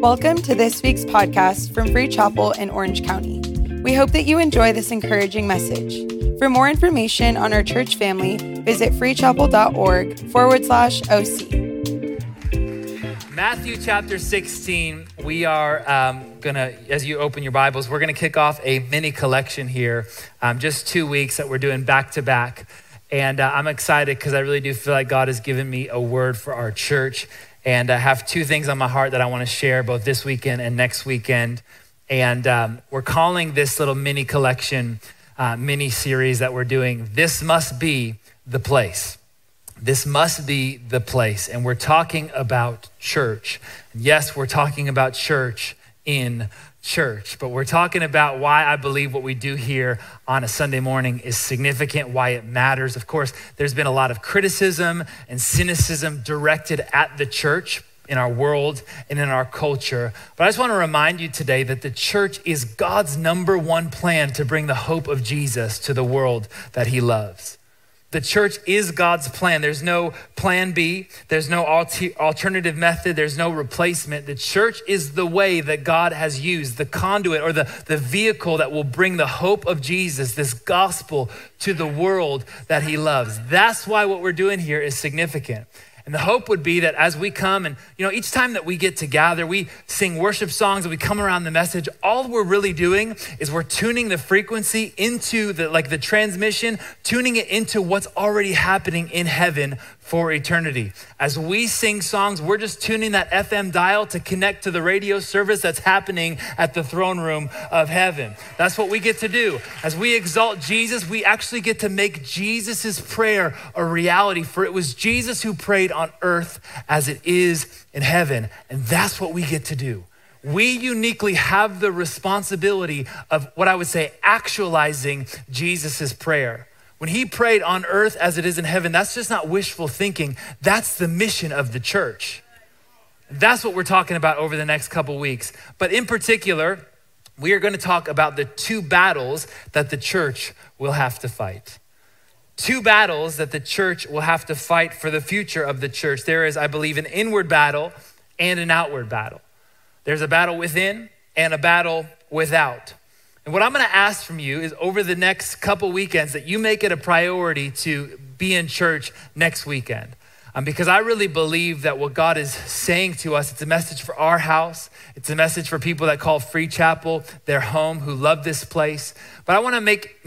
Welcome to this week's podcast from Free Chapel in Orange County. We hope that you enjoy this encouraging message. For more information on our church family, visit freechapel.org forward slash OC. Matthew chapter 16, we are um, gonna, as you open your Bibles, we're gonna kick off a mini collection here, um, just two weeks that we're doing back to back. And uh, I'm excited because I really do feel like God has given me a word for our church. And I have two things on my heart that I want to share both this weekend and next weekend. And um, we're calling this little mini collection, uh, mini series that we're doing, This Must Be the Place. This must be the place. And we're talking about church. Yes, we're talking about church in church, but we're talking about why I believe what we do here on a Sunday morning is significant, why it matters. Of course, there's been a lot of criticism and cynicism directed at the church in our world and in our culture. But I just want to remind you today that the church is God's number one plan to bring the hope of Jesus to the world that he loves. The church is God's plan. There's no plan B. There's no alternative method. There's no replacement. The church is the way that God has used, the conduit or the, the vehicle that will bring the hope of Jesus, this gospel, to the world that he loves. That's why what we're doing here is significant. And the hope would be that as we come and, you know, each time that we get together, we sing worship songs and we come around the message, all we're really doing is we're tuning the frequency into the, like the transmission, tuning it into what's already happening in heaven for eternity. As we sing songs, we're just tuning that FM dial to connect to the radio service that's happening at the throne room of heaven. That's what we get to do. As we exalt Jesus, we actually get to make Jesus' prayer a reality, for it was Jesus who prayed on earth as it is in heaven. And that's what we get to do. We uniquely have the responsibility of what I would say actualizing Jesus' prayer. When he prayed on earth as it is in heaven, that's just not wishful thinking. That's the mission of the church. That's what we're talking about over the next couple weeks. But in particular, we are going to talk about the two battles that the church will have to fight. Two battles that the church will have to fight for the future of the church. There is, I believe, an inward battle and an outward battle. There's a battle within and a battle without. And what I'm going to ask from you is over the next couple weekends that you make it a priority to be in church next weekend. Um, because I really believe that what God is saying to us, it's a message for our house. It's a message for people that call Free Chapel their home, who love this place. But I want to make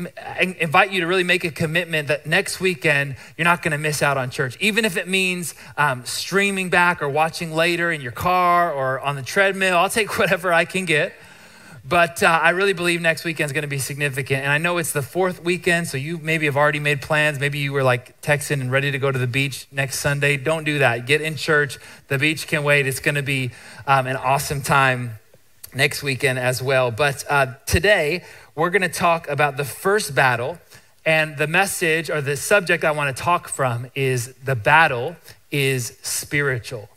invite you to really make a commitment that next weekend you're not going to miss out on church, even if it means um, streaming back or watching later in your car or on the treadmill. I'll take whatever I can get. But uh, I really believe next weekend is going to be significant. And I know it's the fourth weekend, so you maybe have already made plans. Maybe you were like texting and ready to go to the beach next Sunday. Don't do that. Get in church. The beach can wait. It's going to be um, an awesome time next weekend as well. But uh, today, we're going to talk about the first battle. And the message or the subject I want to talk from is the battle is spiritual.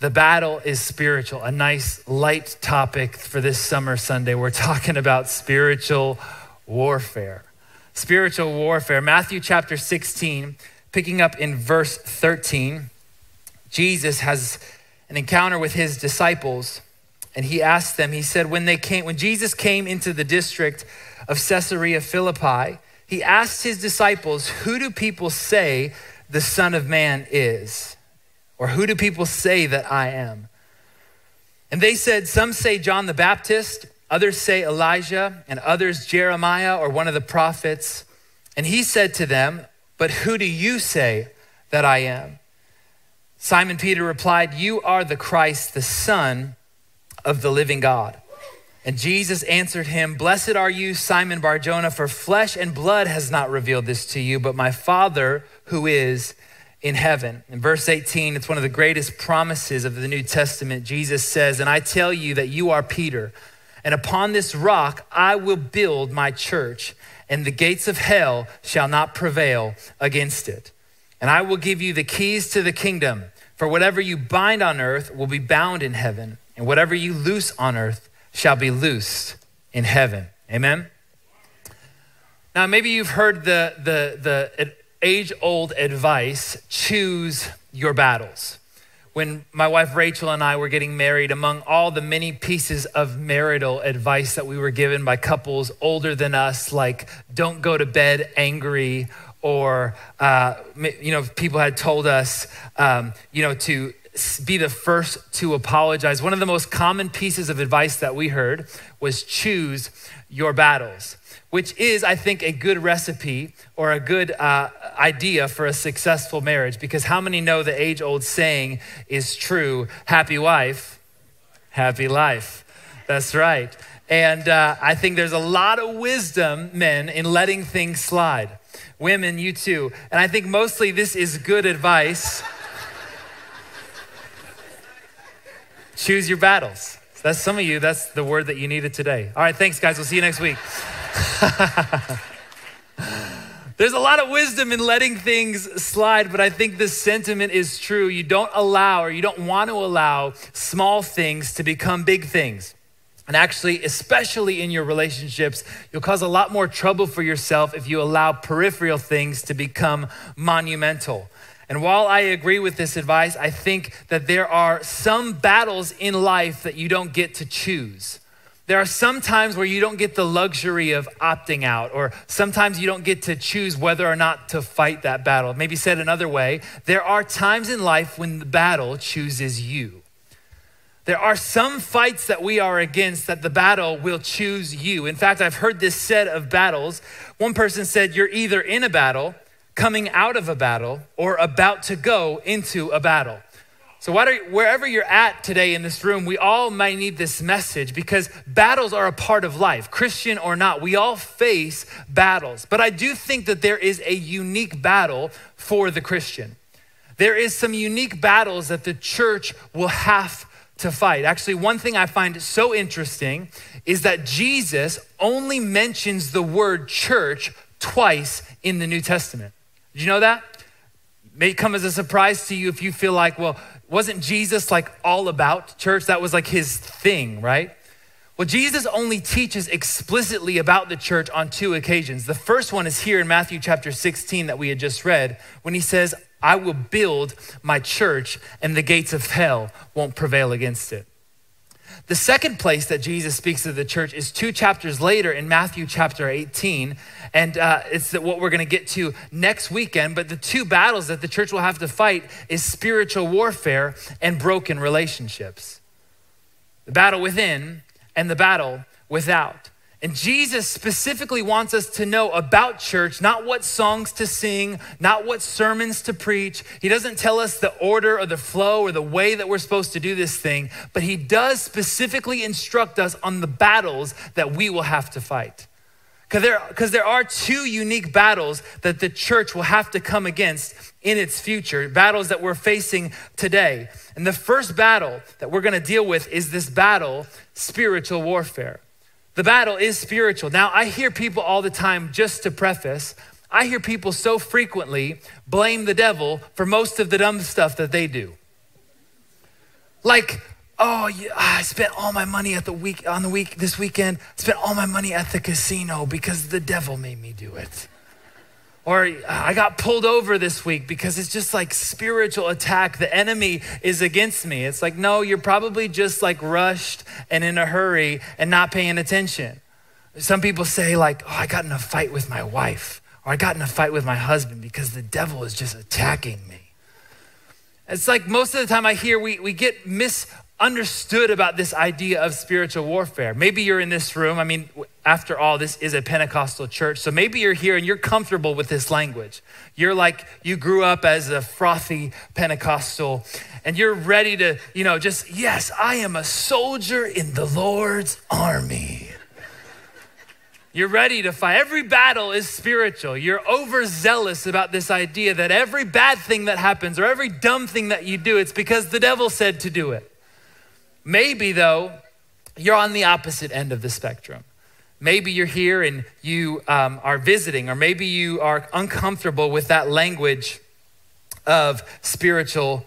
The battle is spiritual, a nice light topic for this summer Sunday. We're talking about spiritual warfare. Spiritual warfare. Matthew chapter 16, picking up in verse 13, Jesus has an encounter with his disciples and he asked them, he said, when they came, when Jesus came into the district of Caesarea Philippi, he asked his disciples, Who do people say the Son of Man is? Or who do people say that I am? And they said, Some say John the Baptist, others say Elijah, and others Jeremiah or one of the prophets. And he said to them, But who do you say that I am? Simon Peter replied, You are the Christ, the Son of the living God. And Jesus answered him, Blessed are you, Simon Barjona, for flesh and blood has not revealed this to you, but my Father who is in heaven. In verse 18, it's one of the greatest promises of the New Testament. Jesus says, And I tell you that you are Peter, and upon this rock I will build my church, and the gates of hell shall not prevail against it. And I will give you the keys to the kingdom, for whatever you bind on earth will be bound in heaven, and whatever you loose on earth shall be loosed in heaven. Amen. Now, maybe you've heard the, the, the age old advice choose your battles. when my wife Rachel and I were getting married, among all the many pieces of marital advice that we were given by couples older than us, like don't go to bed angry, or, uh, you know, people had told us, um, you know, to be the first to apologize. One of the most common pieces of advice that we heard was choose your battles which is, I think, a good recipe or a good uh, idea for a successful marriage. Because how many know the age old saying is true happy wife, happy life? That's right. And uh, I think there's a lot of wisdom, men, in letting things slide. Women, you too. And I think mostly this is good advice. Choose your battles. That's some of you, that's the word that you needed today. All right, thanks, guys. We'll see you next week. There's a lot of wisdom in letting things slide, but I think this sentiment is true. You don't allow or you don't want to allow small things to become big things. And actually, especially in your relationships, you'll cause a lot more trouble for yourself if you allow peripheral things to become monumental. And while I agree with this advice, I think that there are some battles in life that you don't get to choose. There are some times where you don't get the luxury of opting out, or sometimes you don't get to choose whether or not to fight that battle. Maybe said another way, there are times in life when the battle chooses you. There are some fights that we are against that the battle will choose you. In fact, I've heard this said of battles. One person said, You're either in a battle, coming out of a battle, or about to go into a battle. So, wherever you're at today in this room, we all might need this message because battles are a part of life, Christian or not. We all face battles. But I do think that there is a unique battle for the Christian. There is some unique battles that the church will have to fight. Actually, one thing I find so interesting is that Jesus only mentions the word church twice in the New Testament. Did you know that? may come as a surprise to you if you feel like, well, wasn't Jesus like all about church? That was like his thing, right? Well, Jesus only teaches explicitly about the church on two occasions. The first one is here in Matthew chapter 16 that we had just read, when he says, I will build my church and the gates of hell won't prevail against it. The second place that Jesus speaks of the church is two chapters later in Matthew chapter 18. And uh, it's what we're going to get to next weekend. But the two battles that the church will have to fight is spiritual warfare and broken relationships the battle within and the battle without. And Jesus specifically wants us to know about church, not what songs to sing, not what sermons to preach. He doesn't tell us the order or the flow or the way that we're supposed to do this thing, but he does specifically instruct us on the battles that we will have to fight. Because there, there are two unique battles that the church will have to come against in its future, battles that we're facing today. And the first battle that we're gonna deal with is this battle, spiritual warfare. The battle is spiritual. Now, I hear people all the time, just to preface, I hear people so frequently blame the devil for most of the dumb stuff that they do. Like, oh, yeah, I spent all my money at the week on the week this weekend. I spent all my money at the casino because the devil made me do it. Or I got pulled over this week because it's just like spiritual attack. The enemy is against me. It's like, no, you're probably just like rushed and in a hurry and not paying attention. Some people say, like, oh, I got in a fight with my wife, or I got in a fight with my husband because the devil is just attacking me. It's like most of the time I hear we, we get mis understood about this idea of spiritual warfare. Maybe you're in this room. I mean, after all, this is a Pentecostal church. So maybe you're here and you're comfortable with this language. You're like, you grew up as a frothy Pentecostal and you're ready to, you know, just, yes, I am a soldier in the Lord's army. You're ready to fight. Every battle is spiritual. You're overzealous about this idea that every bad thing that happens or every dumb thing that you do, it's because the devil said to do it. Maybe, though, you're on the opposite end of the spectrum. Maybe you're here and you um, are visiting, or maybe you are uncomfortable with that language of spiritual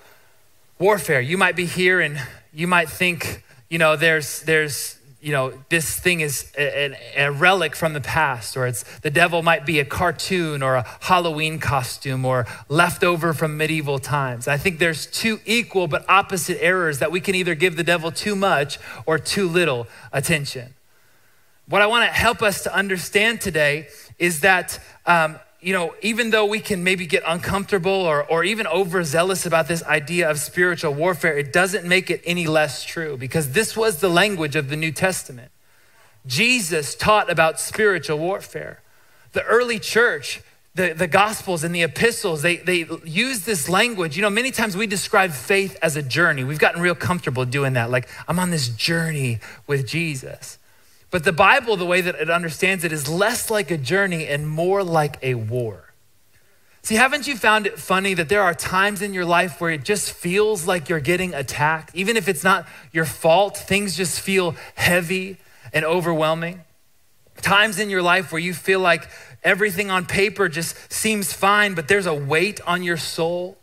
warfare. You might be here and you might think, you know, there's, there's, you know, this thing is a, a, relic from the past, or it's the devil might be a cartoon or a Halloween costume or leftover from medieval times. I think there's two equal but opposite errors that we can either give the devil too much or too little attention. What I want to help us to understand today is that um, you know, even though we can maybe get uncomfortable or, or even overzealous about this idea of spiritual warfare, it doesn't make it any less true because this was the language of the New Testament. Jesus taught about spiritual warfare. The early church, the, the Gospels and the epistles, they, they use this language. You know, many times we describe faith as a journey. We've gotten real comfortable doing that. Like, I'm on this journey with Jesus. But the Bible, the way that it understands it, is less like a journey and more like a war. See, haven't you found it funny that there are times in your life where it just feels like you're getting attacked? Even if it's not your fault, things just feel heavy and overwhelming. Times in your life where you feel like everything on paper just seems fine, but there's a weight on your soul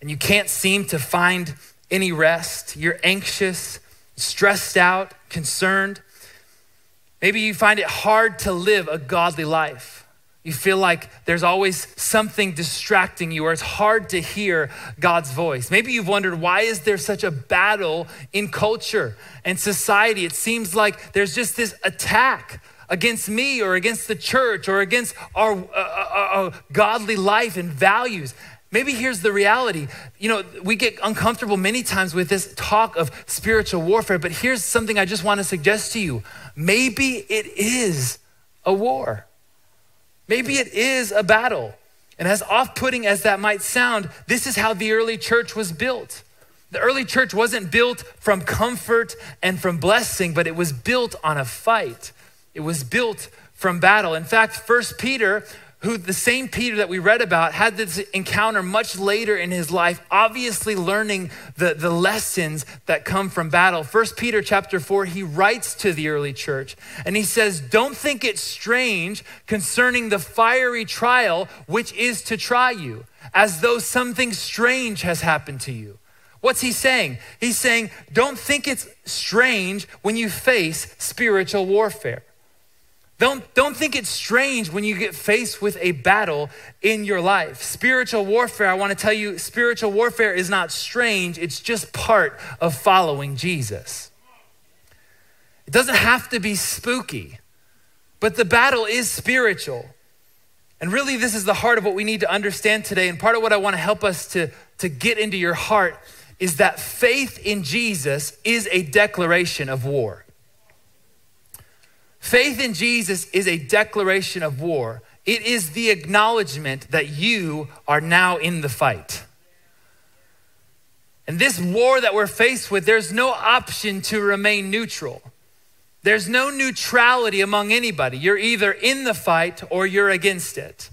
and you can't seem to find any rest. You're anxious, stressed out, concerned. Maybe you find it hard to live a godly life. You feel like there's always something distracting you, or it's hard to hear God's voice. Maybe you've wondered why is there such a battle in culture and society? It seems like there's just this attack against me or against the church or against our, uh, uh, uh, godly life and values. Maybe here's the reality. You know, we get uncomfortable many times with this talk of spiritual warfare, but here's something I just want to suggest to you. Maybe it is a war. Maybe it is a battle. And as off putting as that might sound, this is how the early church was built. The early church wasn't built from comfort and from blessing, but it was built on a fight. It was built from battle. In fact, First Peter who the same Peter that we read about had this encounter much later in his life, obviously learning the, the lessons that come from battle. First Peter chapter 4, he writes to the early church and he says, Don't think it strange concerning the fiery trial which is to try you, as though something strange has happened to you. What's he saying? He's saying, Don't think it's strange when you face spiritual warfare. Don't, don't think it's strange when you get faced with a battle in your life. Spiritual warfare, I want to tell you, spiritual warfare is not strange, it's just part of following Jesus. It doesn't have to be spooky, but the battle is spiritual. And really, this is the heart of what we need to understand today. And part of what I want to help us to, to get into your heart is that faith in Jesus is a declaration of war. Faith in Jesus is a declaration of war. It is the acknowledgement that you are now in the fight. And this war that we're faced with, there's no option to remain neutral. There's no neutrality among anybody. You're either in the fight or you're against it.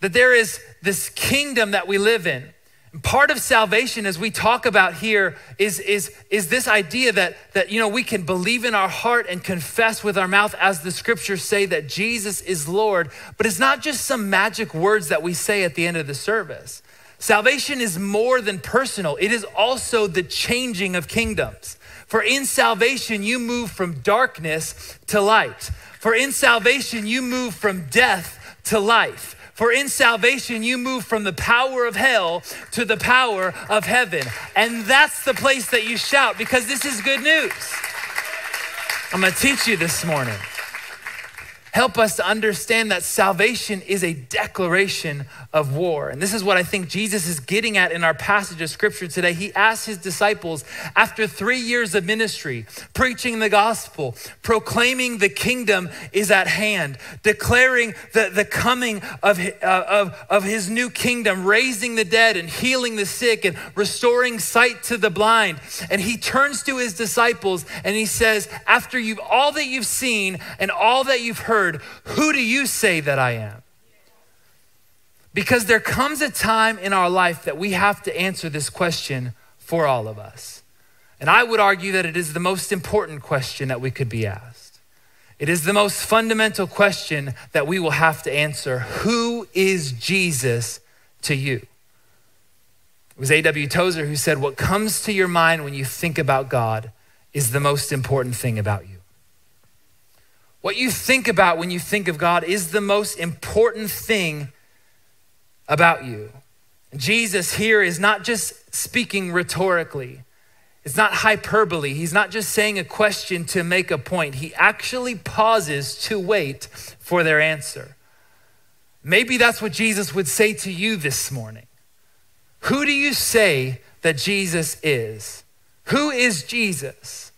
That there is this kingdom that we live in Part of salvation, as we talk about here, is, is, is this idea that, that you know, we can believe in our heart and confess with our mouth, as the scriptures say, that Jesus is Lord. But it's not just some magic words that we say at the end of the service. Salvation is more than personal, it is also the changing of kingdoms. For in salvation, you move from darkness to light. For in salvation, you move from death to life. For in salvation, you move from the power of hell to the power of heaven. And that's the place that you shout because this is good news. I'm gonna teach you this morning. Help us to understand that salvation is a declaration of war. And this is what I think Jesus is getting at in our passage of scripture today. He asked his disciples, after three years of ministry, preaching the gospel, proclaiming the kingdom is at hand, declaring the, the coming of, uh, of, of his new kingdom, raising the dead and healing the sick and restoring sight to the blind. And he turns to his disciples and he says, after you've all that you've seen and all that you've heard, who do you say that I am? Because there comes a time in our life that we have to answer this question for all of us. And I would argue that it is the most important question that we could be asked. It is the most fundamental question that we will have to answer Who is Jesus to you? It was A.W. Tozer who said, What comes to your mind when you think about God is the most important thing about you. What you think about when you think of God is the most important thing about you. Jesus here is not just speaking rhetorically. It's not hyperbole. He's not just saying a question to make a point. He actually pauses to wait for their answer. Maybe that's what Jesus would say to you this morning. Who do you say that Jesus is? Who is Jesus?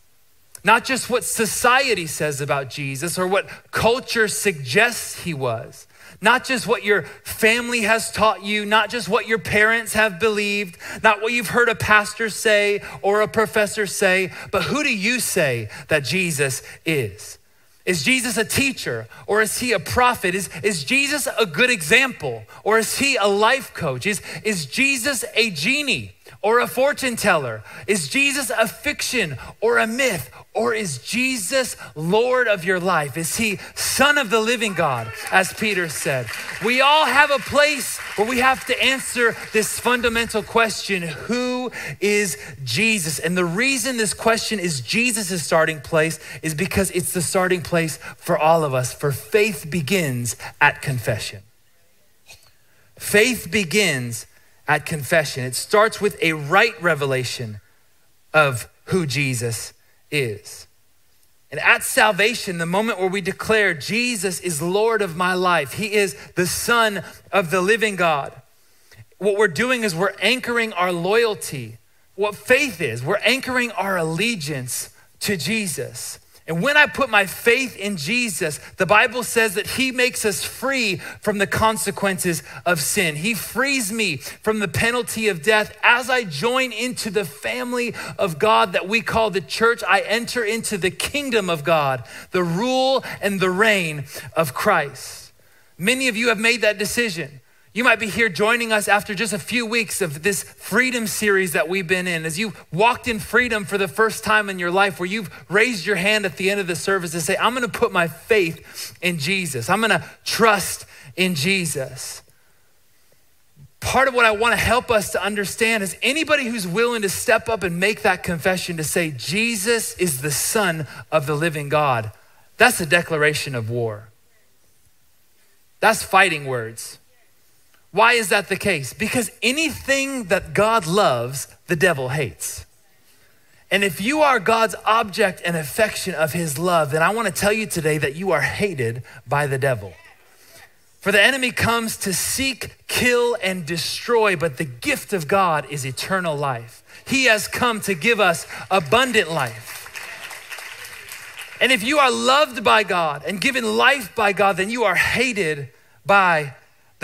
Not just what society says about Jesus or what culture suggests he was. Not just what your family has taught you, not just what your parents have believed, not what you've heard a pastor say or a professor say, but who do you say that Jesus is? Is Jesus a teacher or is he a prophet? Is, is Jesus a good example or is he a life coach? Is, is Jesus a genie or a fortune teller? Is Jesus a fiction or a myth? Or is Jesus Lord of your life? Is he Son of the living God, as Peter said? We all have a place where we have to answer this fundamental question Who is Jesus? And the reason this question is Jesus' starting place is because it's the starting place for all of us, for faith begins at confession. Faith begins at confession. It starts with a right revelation of who Jesus is. And at salvation, the moment where we declare Jesus is Lord of my life, He is the Son of the living God, what we're doing is we're anchoring our loyalty. What faith is, we're anchoring our allegiance to Jesus. And when I put my faith in Jesus, the Bible says that He makes us free from the consequences of sin. He frees me from the penalty of death. As I join into the family of God that we call the church, I enter into the kingdom of God, the rule and the reign of Christ. Many of you have made that decision. You might be here joining us after just a few weeks of this freedom series that we've been in. As you walked in freedom for the first time in your life, where you've raised your hand at the end of the service to say, I'm gonna put my faith in Jesus, I'm gonna trust in Jesus. Part of what I wanna help us to understand is anybody who's willing to step up and make that confession to say, Jesus is the Son of the living God, that's a declaration of war. That's fighting words. Why is that the case? Because anything that God loves, the devil hates. And if you are God's object and affection of his love, then I want to tell you today that you are hated by the devil. For the enemy comes to seek, kill, and destroy, but the gift of God is eternal life. He has come to give us abundant life. And if you are loved by God and given life by God, then you are hated by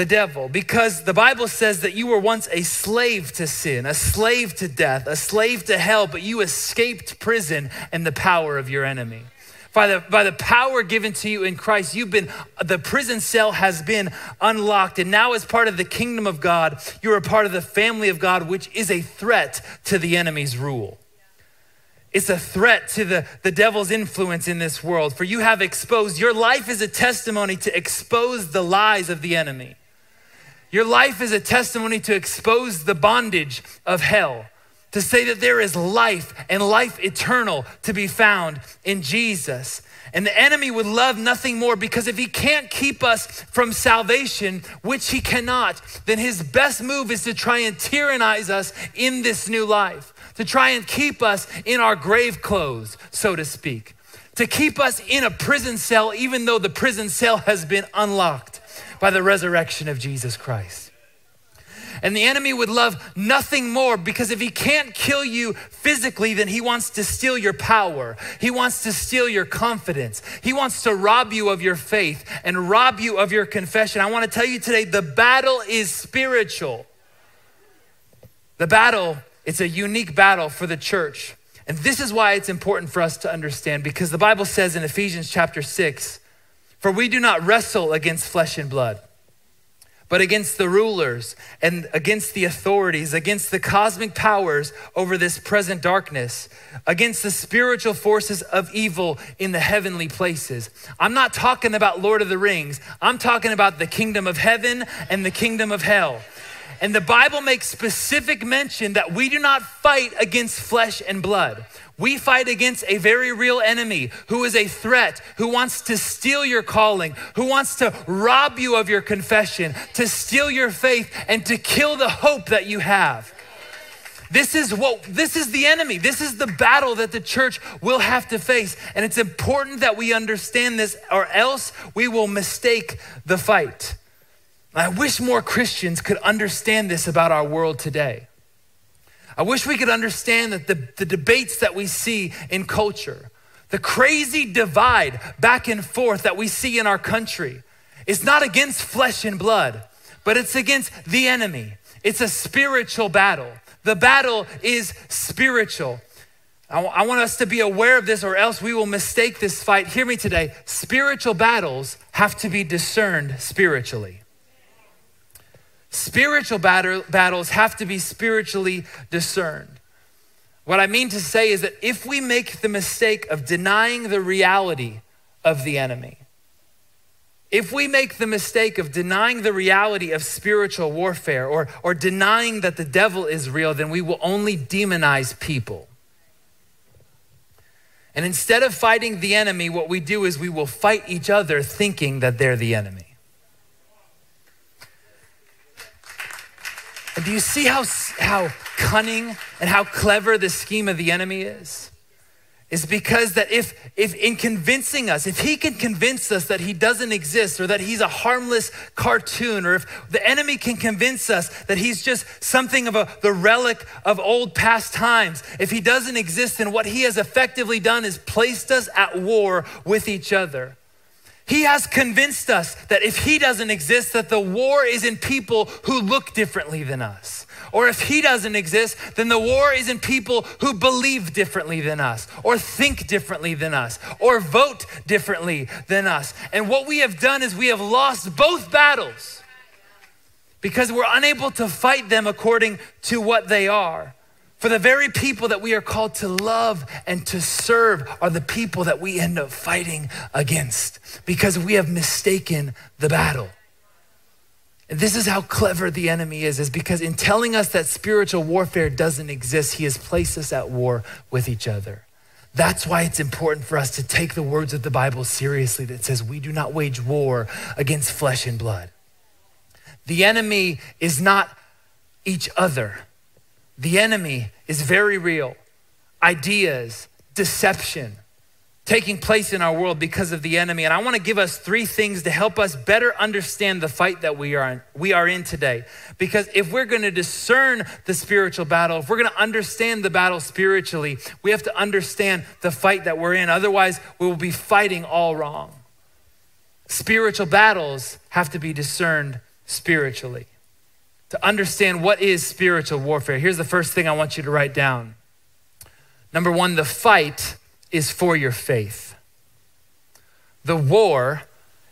the devil because the Bible says that you were once a slave to sin, a slave to death, a slave to hell, but you escaped prison and the power of your enemy. By the, by the power given to you in Christ, you've been, the prison cell has been unlocked. And now, as part of the kingdom of God, you're a part of the family of God, which is a threat to the enemy's rule. It's a threat to the, the devil's influence in this world. For you have exposed, your life is a testimony to expose the lies of the enemy. Your life is a testimony to expose the bondage of hell, to say that there is life and life eternal to be found in Jesus. And the enemy would love nothing more because if he can't keep us from salvation, which he cannot, then his best move is to try and tyrannize us in this new life, to try and keep us in our grave clothes, so to speak, to keep us in a prison cell, even though the prison cell has been unlocked by the resurrection of Jesus Christ. And the enemy would love nothing more because if he can't kill you physically, then he wants to steal your power. He wants to steal your confidence. He wants to rob you of your faith and rob you of your confession. I want to tell you today the battle is spiritual. The battle, it's a unique battle for the church. And this is why it's important for us to understand because the Bible says in Ephesians chapter 6 for we do not wrestle against flesh and blood, but against the rulers and against the authorities, against the cosmic powers over this present darkness, against the spiritual forces of evil in the heavenly places. I'm not talking about Lord of the Rings, I'm talking about the kingdom of heaven and the kingdom of hell. And the Bible makes specific mention that we do not fight against flesh and blood. We fight against a very real enemy who is a threat, who wants to steal your calling, who wants to rob you of your confession, to steal your faith, and to kill the hope that you have. This is what this is the enemy. This is the battle that the church will have to face. And it's important that we understand this or else we will mistake the fight. I wish more Christians could understand this about our world today. I wish we could understand that the, the debates that we see in culture, the crazy divide back and forth that we see in our country, is not against flesh and blood, but it's against the enemy. It's a spiritual battle. The battle is spiritual. I, I want us to be aware of this, or else we will mistake this fight. Hear me today. Spiritual battles have to be discerned spiritually. Spiritual battle, battles have to be spiritually discerned. What I mean to say is that if we make the mistake of denying the reality of the enemy, if we make the mistake of denying the reality of spiritual warfare or, or denying that the devil is real, then we will only demonize people. And instead of fighting the enemy, what we do is we will fight each other thinking that they're the enemy. And do you see how, how cunning and how clever the scheme of the enemy is? Is because that if, if in convincing us, if he can convince us that he doesn't exist or that he's a harmless cartoon, or if the enemy can convince us that he's just something of a, the relic of old past times, if he doesn't exist, then what he has effectively done is placed us at war with each other. He has convinced us that if he doesn't exist, that the war is in people who look differently than us. Or if he doesn't exist, then the war is in people who believe differently than us, or think differently than us, or vote differently than us. And what we have done is we have lost both battles because we're unable to fight them according to what they are. For the very people that we are called to love and to serve are the people that we end up fighting against because we have mistaken the battle. And this is how clever the enemy is, is because in telling us that spiritual warfare doesn't exist, he has placed us at war with each other. That's why it's important for us to take the words of the Bible seriously that says we do not wage war against flesh and blood. The enemy is not each other. The enemy is very real. Ideas, deception, taking place in our world because of the enemy. And I want to give us three things to help us better understand the fight that we are in, we are in today. Because if we're going to discern the spiritual battle, if we're going to understand the battle spiritually, we have to understand the fight that we're in. Otherwise, we will be fighting all wrong. Spiritual battles have to be discerned spiritually to understand what is spiritual warfare, here's the first thing I want you to write down. Number one, the fight is for your faith. The war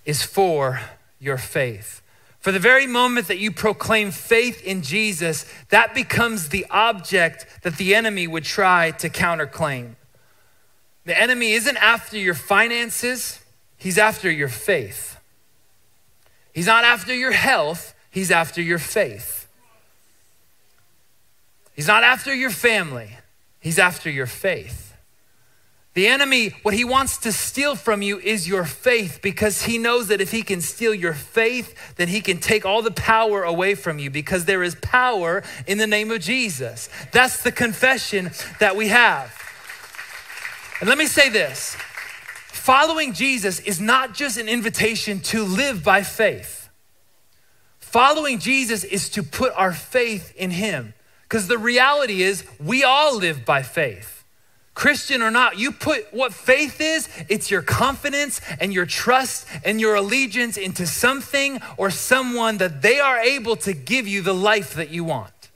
is for your faith. For the very moment that you proclaim faith in Jesus, that becomes the object that the enemy would try to counterclaim. The enemy isn't after your finances, he's after your faith. He's not after your health, He's after your faith. He's not after your family, he's after your faith. The enemy, what he wants to steal from you is your faith because he knows that if he can steal your faith, then he can take all the power away from you because there is power in the name of Jesus. That's the confession that we have. And let me say this following Jesus is not just an invitation to live by faith. Following Jesus is to put our faith in Him. Because the reality is, we all live by faith. Christian or not, you put what faith is, it's your confidence and your trust and your allegiance into something or someone that they are able to give you the life that you want.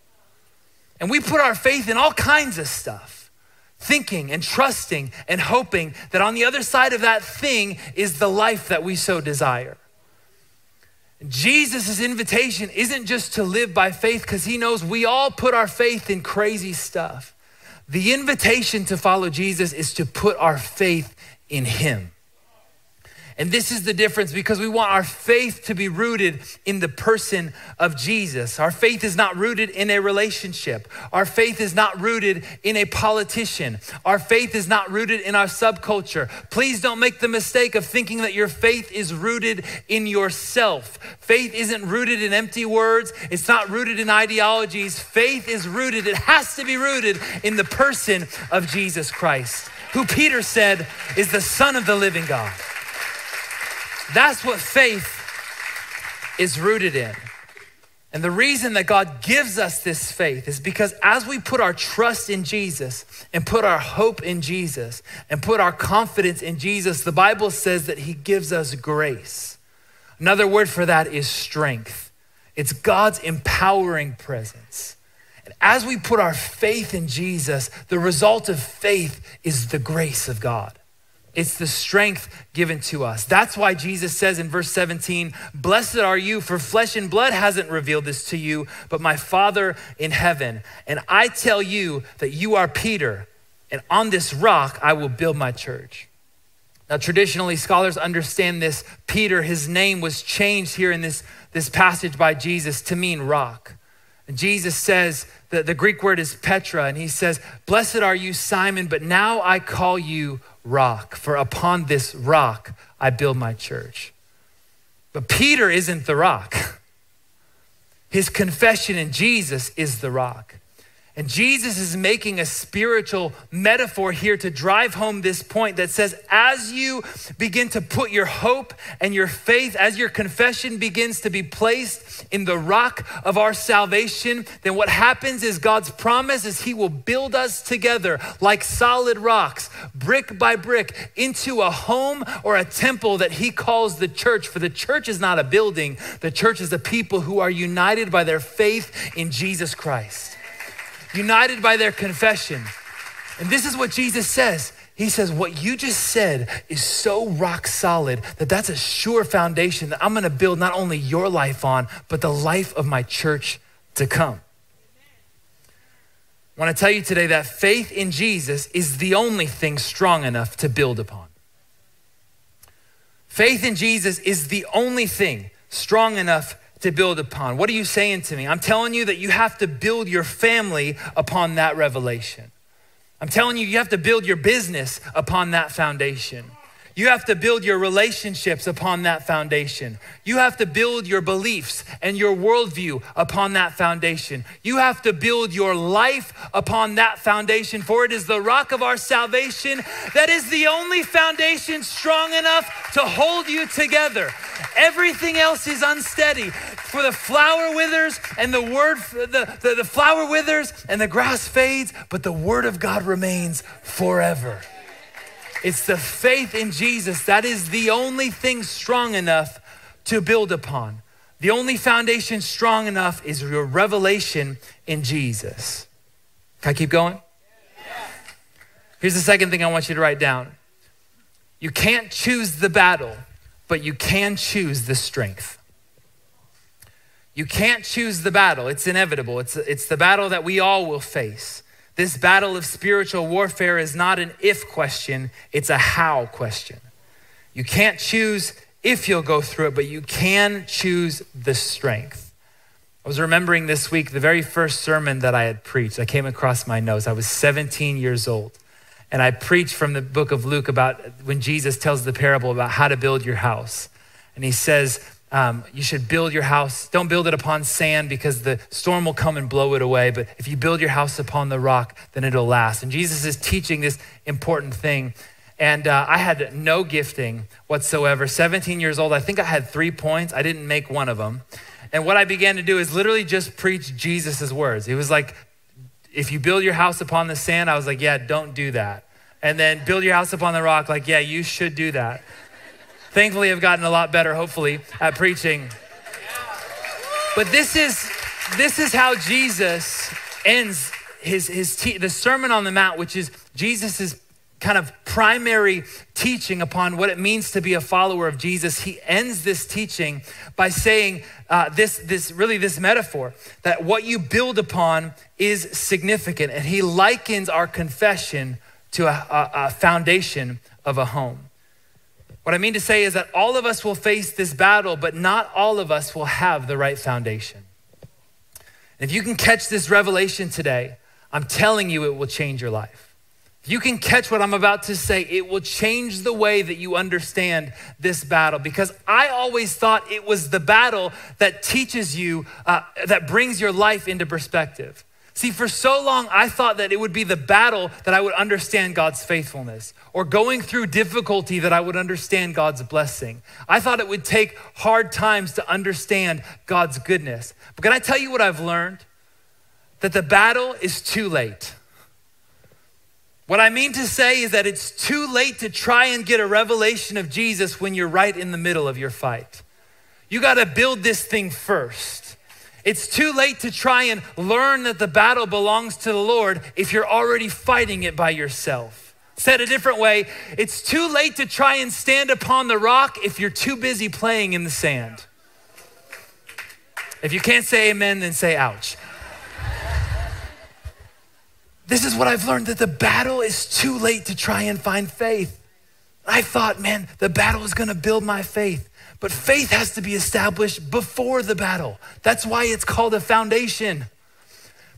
And we put our faith in all kinds of stuff, thinking and trusting and hoping that on the other side of that thing is the life that we so desire. Jesus' invitation isn't just to live by faith because he knows we all put our faith in crazy stuff. The invitation to follow Jesus is to put our faith in him. And this is the difference because we want our faith to be rooted in the person of Jesus. Our faith is not rooted in a relationship. Our faith is not rooted in a politician. Our faith is not rooted in our subculture. Please don't make the mistake of thinking that your faith is rooted in yourself. Faith isn't rooted in empty words, it's not rooted in ideologies. Faith is rooted, it has to be rooted in the person of Jesus Christ, who Peter said is the Son of the living God. That's what faith is rooted in. And the reason that God gives us this faith is because as we put our trust in Jesus and put our hope in Jesus and put our confidence in Jesus, the Bible says that He gives us grace. Another word for that is strength. It's God's empowering presence. And as we put our faith in Jesus, the result of faith is the grace of God. It's the strength given to us. That's why Jesus says in verse 17, Blessed are you, for flesh and blood hasn't revealed this to you, but my Father in heaven. And I tell you that you are Peter, and on this rock I will build my church. Now, traditionally, scholars understand this. Peter, his name was changed here in this, this passage by Jesus to mean rock. And Jesus says, the, the Greek word is Petra, and he says, Blessed are you, Simon, but now I call you rock, for upon this rock I build my church. But Peter isn't the rock. His confession in Jesus is the rock. And Jesus is making a spiritual metaphor here to drive home this point that says, as you begin to put your hope and your faith, as your confession begins to be placed in the rock of our salvation, then what happens is God's promise is He will build us together like solid rocks, brick by brick, into a home or a temple that He calls the church. For the church is not a building, the church is a people who are united by their faith in Jesus Christ united by their confession. And this is what Jesus says. He says, What you just said is so rock solid that that's a sure foundation that I'm gonna build not only your life on, but the life of my church to come. I wanna tell you today that faith in Jesus is the only thing strong enough to build upon. Faith in Jesus is the only thing strong enough to build upon. What are you saying to me? I'm telling you that you have to build your family upon that revelation. I'm telling you, you have to build your business upon that foundation. You have to build your relationships upon that foundation. You have to build your beliefs and your worldview upon that foundation. You have to build your life upon that foundation, for it is the rock of our salvation that is the only foundation strong enough to hold you together. Everything else is unsteady. For the flower withers and the word, the, the, the flower withers and the grass fades, but the word of God remains forever. It's the faith in Jesus that is the only thing strong enough to build upon. The only foundation strong enough is your revelation in Jesus. Can I keep going? Here's the second thing I want you to write down. You can't choose the battle, but you can choose the strength. You can't choose the battle, it's inevitable. It's, it's the battle that we all will face. This battle of spiritual warfare is not an if question, it's a how question. You can't choose if you'll go through it, but you can choose the strength. I was remembering this week the very first sermon that I had preached. I came across my notes. I was 17 years old. And I preached from the book of Luke about when Jesus tells the parable about how to build your house. And he says, um, you should build your house. Don't build it upon sand because the storm will come and blow it away. But if you build your house upon the rock, then it'll last. And Jesus is teaching this important thing. And uh, I had no gifting whatsoever. 17 years old, I think I had three points. I didn't make one of them. And what I began to do is literally just preach Jesus' words. It was like, if you build your house upon the sand, I was like, yeah, don't do that. And then build your house upon the rock, like, yeah, you should do that. Thankfully, I've gotten a lot better, hopefully, at preaching. But this is this is how Jesus ends his his te- the Sermon on the Mount, which is Jesus's kind of primary teaching upon what it means to be a follower of Jesus. He ends this teaching by saying uh, this this really this metaphor that what you build upon is significant, and he likens our confession to a, a, a foundation of a home. What I mean to say is that all of us will face this battle, but not all of us will have the right foundation. If you can catch this revelation today, I'm telling you it will change your life. If you can catch what I'm about to say, it will change the way that you understand this battle. Because I always thought it was the battle that teaches you, uh, that brings your life into perspective. See, for so long, I thought that it would be the battle that I would understand God's faithfulness, or going through difficulty that I would understand God's blessing. I thought it would take hard times to understand God's goodness. But can I tell you what I've learned? That the battle is too late. What I mean to say is that it's too late to try and get a revelation of Jesus when you're right in the middle of your fight. You got to build this thing first. It's too late to try and learn that the battle belongs to the Lord if you're already fighting it by yourself. Said a different way, it's too late to try and stand upon the rock if you're too busy playing in the sand. If you can't say amen, then say ouch. This is what I've learned that the battle is too late to try and find faith. I thought, man, the battle is gonna build my faith. But faith has to be established before the battle. That's why it's called a foundation.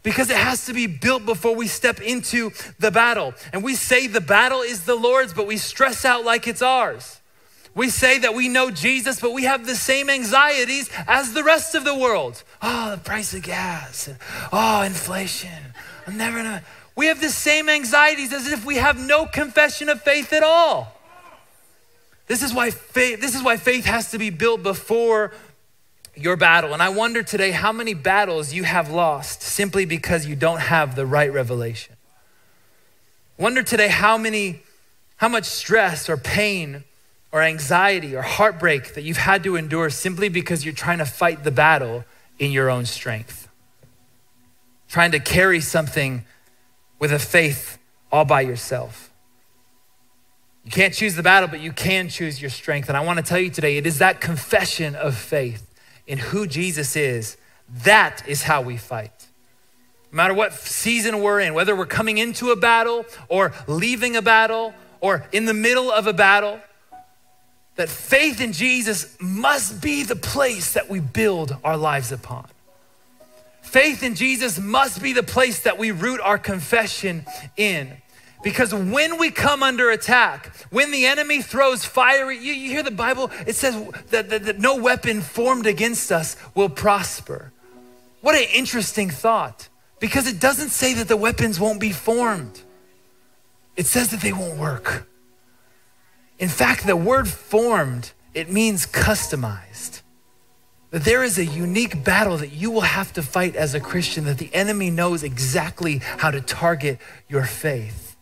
Because it has to be built before we step into the battle. And we say the battle is the Lord's, but we stress out like it's ours. We say that we know Jesus, but we have the same anxieties as the rest of the world. Oh, the price of gas. Oh, inflation. I'm never gonna. We have the same anxieties as if we have no confession of faith at all. This is why faith, this is why faith has to be built before your battle. And I wonder today how many battles you have lost simply because you don't have the right revelation. Wonder today how many how much stress or pain or anxiety or heartbreak that you've had to endure simply because you're trying to fight the battle in your own strength. Trying to carry something with a faith all by yourself. You can't choose the battle, but you can choose your strength. And I want to tell you today it is that confession of faith in who Jesus is. That is how we fight. No matter what season we're in, whether we're coming into a battle or leaving a battle or in the middle of a battle, that faith in Jesus must be the place that we build our lives upon. Faith in Jesus must be the place that we root our confession in. Because when we come under attack, when the enemy throws fire, you, you hear the Bible, it says that, that, that no weapon formed against us will prosper. What an interesting thought. Because it doesn't say that the weapons won't be formed, it says that they won't work. In fact, the word formed, it means customized. That there is a unique battle that you will have to fight as a Christian, that the enemy knows exactly how to target your faith.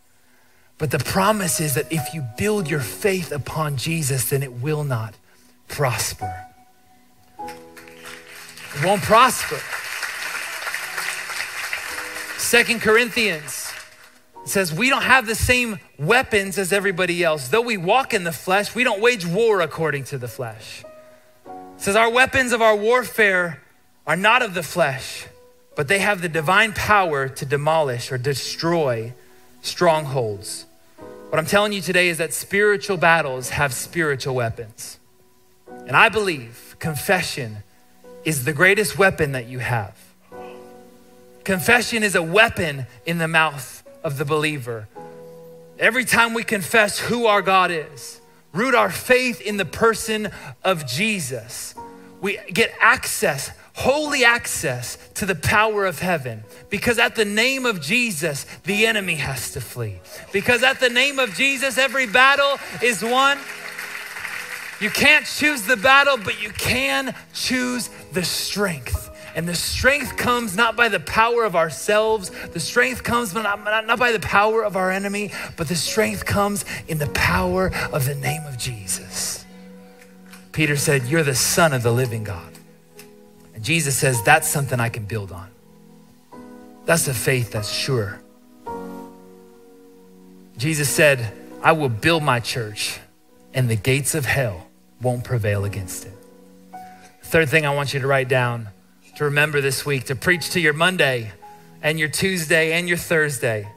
But the promise is that if you build your faith upon Jesus, then it will not prosper. It won't prosper. Second Corinthians says we don't have the same weapons as everybody else. Though we walk in the flesh, we don't wage war according to the flesh. Says our weapons of our warfare are not of the flesh, but they have the divine power to demolish or destroy strongholds. What I'm telling you today is that spiritual battles have spiritual weapons. And I believe confession is the greatest weapon that you have. Confession is a weapon in the mouth of the believer. Every time we confess who our God is, root our faith in the person of Jesus, we get access holy access to the power of heaven. Because at the name of Jesus, the enemy has to flee. Because at the name of Jesus, every battle is won. You can't choose the battle, but you can choose the strength. And the strength comes not by the power of ourselves, the strength comes not, not, by the power of our enemy, but the strength comes in the power of the name of Jesus. Peter said, You're the Son of the living God. And Jesus says, That's something I can build on. That's a faith that's sure. Jesus said, I will build my church, and the gates of hell won't prevail against it. Third thing I want you to write down to remember this week, to preach to your Monday and your Tuesday and your Thursday,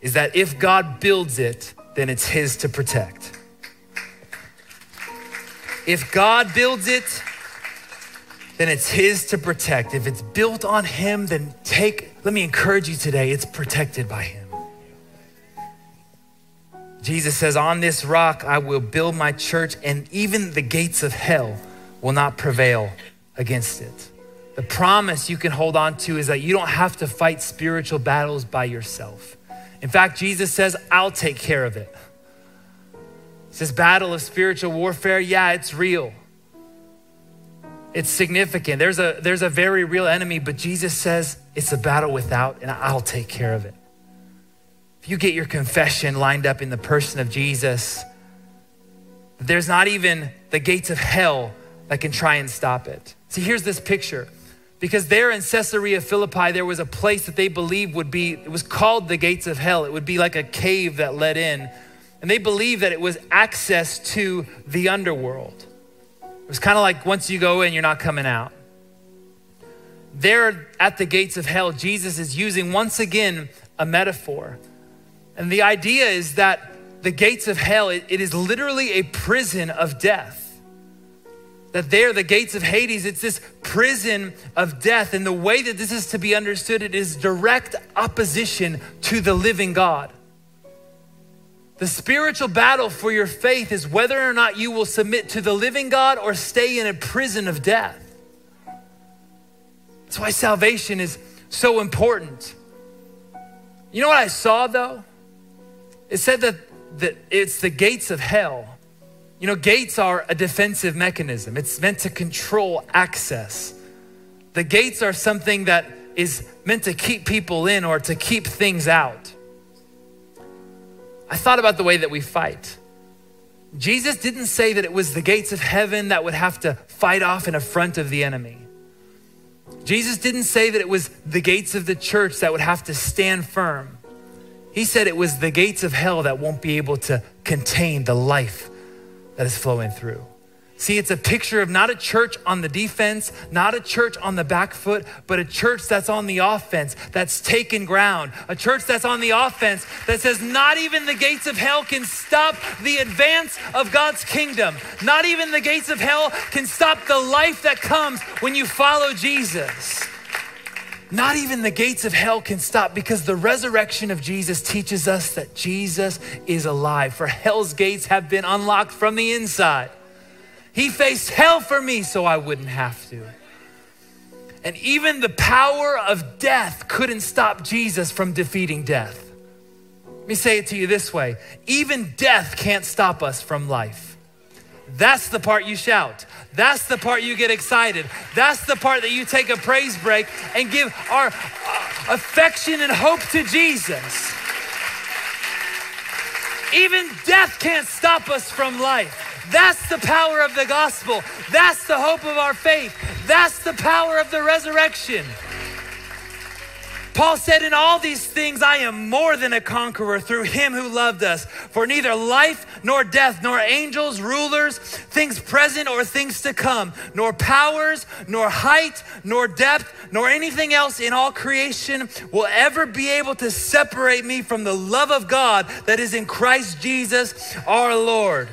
is that if God builds it, then it's His to protect. If God builds it, then it's His to protect. If it's built on Him, then take, let me encourage you today, it's protected by Him. Jesus says, On this rock I will build my church, and even the gates of hell will not prevail against it. The promise you can hold on to is that you don't have to fight spiritual battles by yourself. In fact, Jesus says, I'll take care of it. This battle of spiritual warfare, yeah, it's real. It's significant. There's a, there's a very real enemy, but Jesus says it's a battle without, and I'll take care of it. If you get your confession lined up in the person of Jesus, there's not even the gates of hell that can try and stop it. See, here's this picture. Because there in Caesarea Philippi, there was a place that they believed would be, it was called the gates of hell. It would be like a cave that led in. And they believed that it was access to the underworld. It was kind of like once you go in, you're not coming out. There at the gates of hell, Jesus is using once again a metaphor. And the idea is that the gates of hell, it, it is literally a prison of death. That there, the gates of Hades, it's this prison of death. And the way that this is to be understood, it is direct opposition to the living God. The spiritual battle for your faith is whether or not you will submit to the living God or stay in a prison of death. That's why salvation is so important. You know what I saw though? It said that, that it's the gates of hell. You know, gates are a defensive mechanism, it's meant to control access. The gates are something that is meant to keep people in or to keep things out. I thought about the way that we fight. Jesus didn't say that it was the gates of heaven that would have to fight off in a front of the enemy. Jesus didn't say that it was the gates of the church that would have to stand firm. He said it was the gates of hell that won't be able to contain the life that is flowing through. See, it's a picture of not a church on the defense, not a church on the back foot, but a church that's on the offense, that's taken ground. A church that's on the offense that says, not even the gates of hell can stop the advance of God's kingdom. Not even the gates of hell can stop the life that comes when you follow Jesus. Not even the gates of hell can stop because the resurrection of Jesus teaches us that Jesus is alive. For hell's gates have been unlocked from the inside. He faced hell for me so I wouldn't have to. And even the power of death couldn't stop Jesus from defeating death. Let me say it to you this way even death can't stop us from life. That's the part you shout. That's the part you get excited. That's the part that you take a praise break and give our uh, affection and hope to Jesus. Even death can't stop us from life. That's the power of the gospel. That's the hope of our faith. That's the power of the resurrection. Paul said, In all these things, I am more than a conqueror through him who loved us. For neither life nor death, nor angels, rulers, things present or things to come, nor powers, nor height, nor depth, nor anything else in all creation will ever be able to separate me from the love of God that is in Christ Jesus our Lord.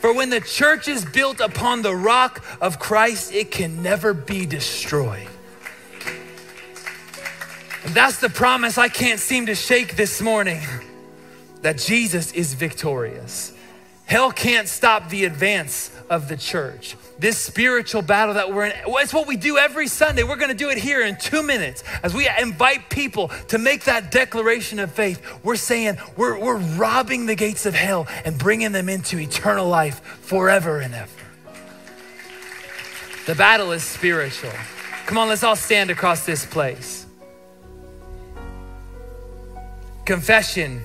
For when the church is built upon the rock of Christ, it can never be destroyed. That's the promise I can't seem to shake this morning that Jesus is victorious. Hell can't stop the advance of the church. This spiritual battle that we're in, it's what we do every Sunday. We're going to do it here in two minutes as we invite people to make that declaration of faith. We're saying we're, we're robbing the gates of hell and bringing them into eternal life forever and ever. The battle is spiritual. Come on, let's all stand across this place. Confession,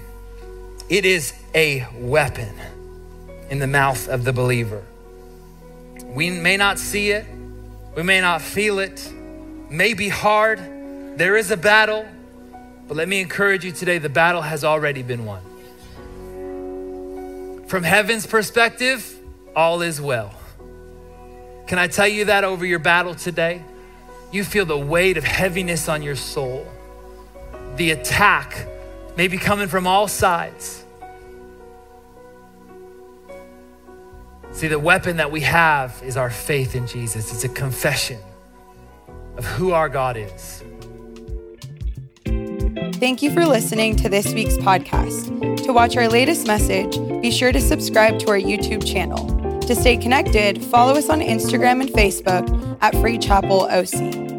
it is a weapon in the mouth of the believer. We may not see it, we may not feel it, may be hard. There is a battle, but let me encourage you today the battle has already been won. From heaven's perspective, all is well. Can I tell you that over your battle today? You feel the weight of heaviness on your soul. The attack may be coming from all sides. See, the weapon that we have is our faith in Jesus. It's a confession of who our God is. Thank you for listening to this week's podcast. To watch our latest message, be sure to subscribe to our YouTube channel. To stay connected, follow us on Instagram and Facebook at Free Chapel OC.